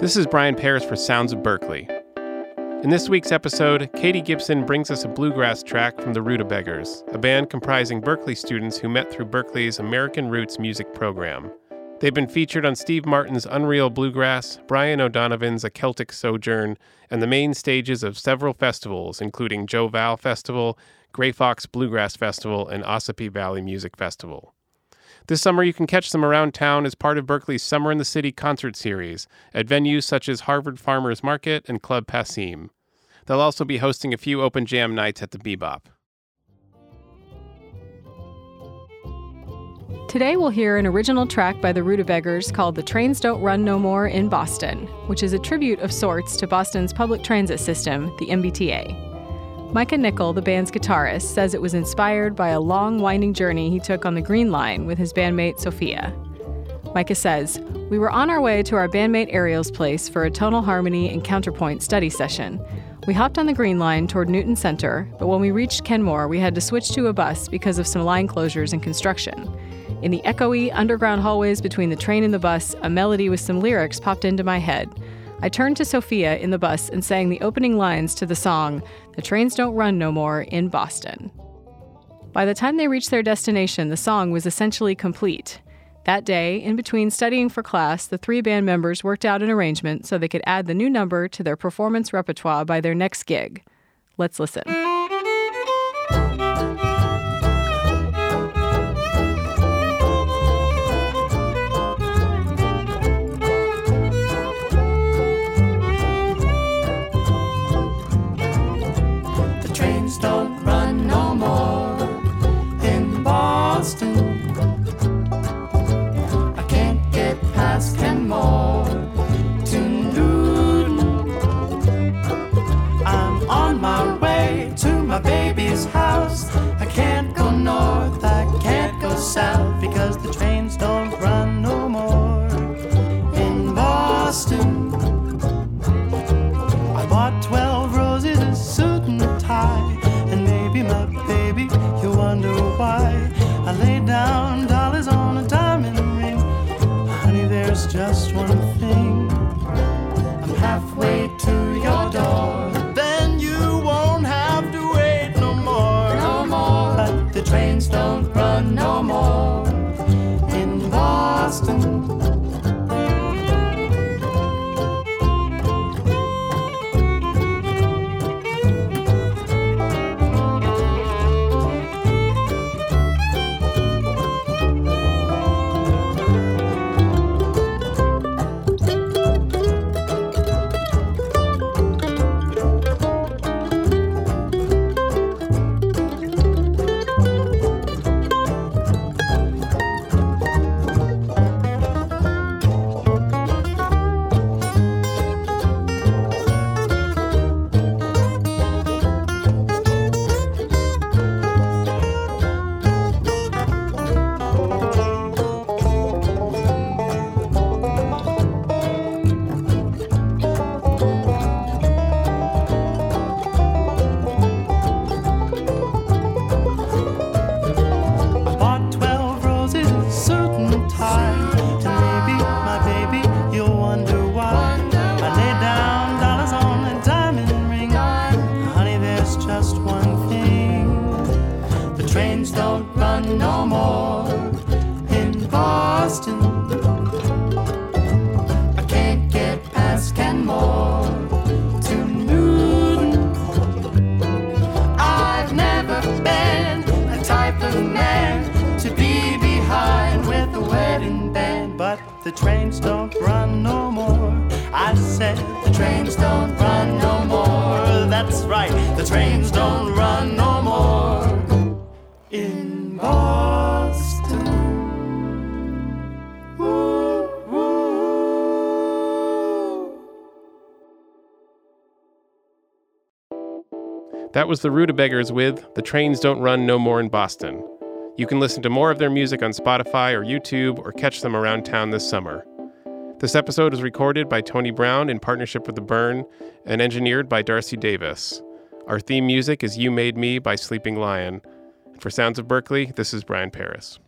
This is Brian Paris for Sounds of Berklee. In this week's episode, Katie Gibson brings us a bluegrass track from the Ruta Beggars, a band comprising Berklee students who met through Berklee's American Roots music program. They've been featured on Steve Martin's Unreal Bluegrass, Brian O'Donovan's A Celtic Sojourn, and the main stages of several festivals, including Joe Val Festival, Grey Fox Bluegrass Festival, and Ossipee Valley Music Festival. This summer, you can catch them around town as part of Berklee's Summer in the City concert series at venues such as Harvard Farmers Market and Club Passim. They'll also be hosting a few open jam nights at the Bebop. Today we'll hear an original track by the Ruta Beggars called The Trains Don't Run No More in Boston, which is a tribute of sorts to Boston's public transit system, the MBTA. Micah Nickel, the band's guitarist, says it was inspired by a long, winding journey he took on the Green Line with his bandmate Sophia. Micah says, We were on our way to our bandmate Ariel's place for a tonal harmony and counterpoint study session. We hopped on the Green Line toward Newton Center, but when we reached Kenmore, we had to switch to a bus because of some line closures and construction. In the echoey underground hallways between the train and the bus, a melody with some lyrics popped into my head. I turned to Sophia in the bus and sang the opening lines to the song, The Trains Don't Run No More in Boston. By the time they reached their destination, the song was essentially complete. That day, in between studying for class, the three band members worked out an arrangement so they could add the new number to their performance repertoire by their next gig. Let's listen. Just one thing. I'm halfway to your door. Then you won't have to wait no more. No more. But the trains don't run no more the trains don't run no more. In Boston. I can't get past Kenmore to noon. I've never been a type of man to be behind with a wedding band, but the trains don't run no more. I said the trains don't run. That was the Ruta Beggars with The Trains Don't Run No More in Boston. You can listen to more of their music on Spotify or YouTube or catch them around town this summer. This episode was recorded by Tony Brown in partnership with The BIRN and engineered by Darcy Davis. Our theme music is You Made Me by Sleeping Lion. For Sounds of Berklee, this is Brian Paris.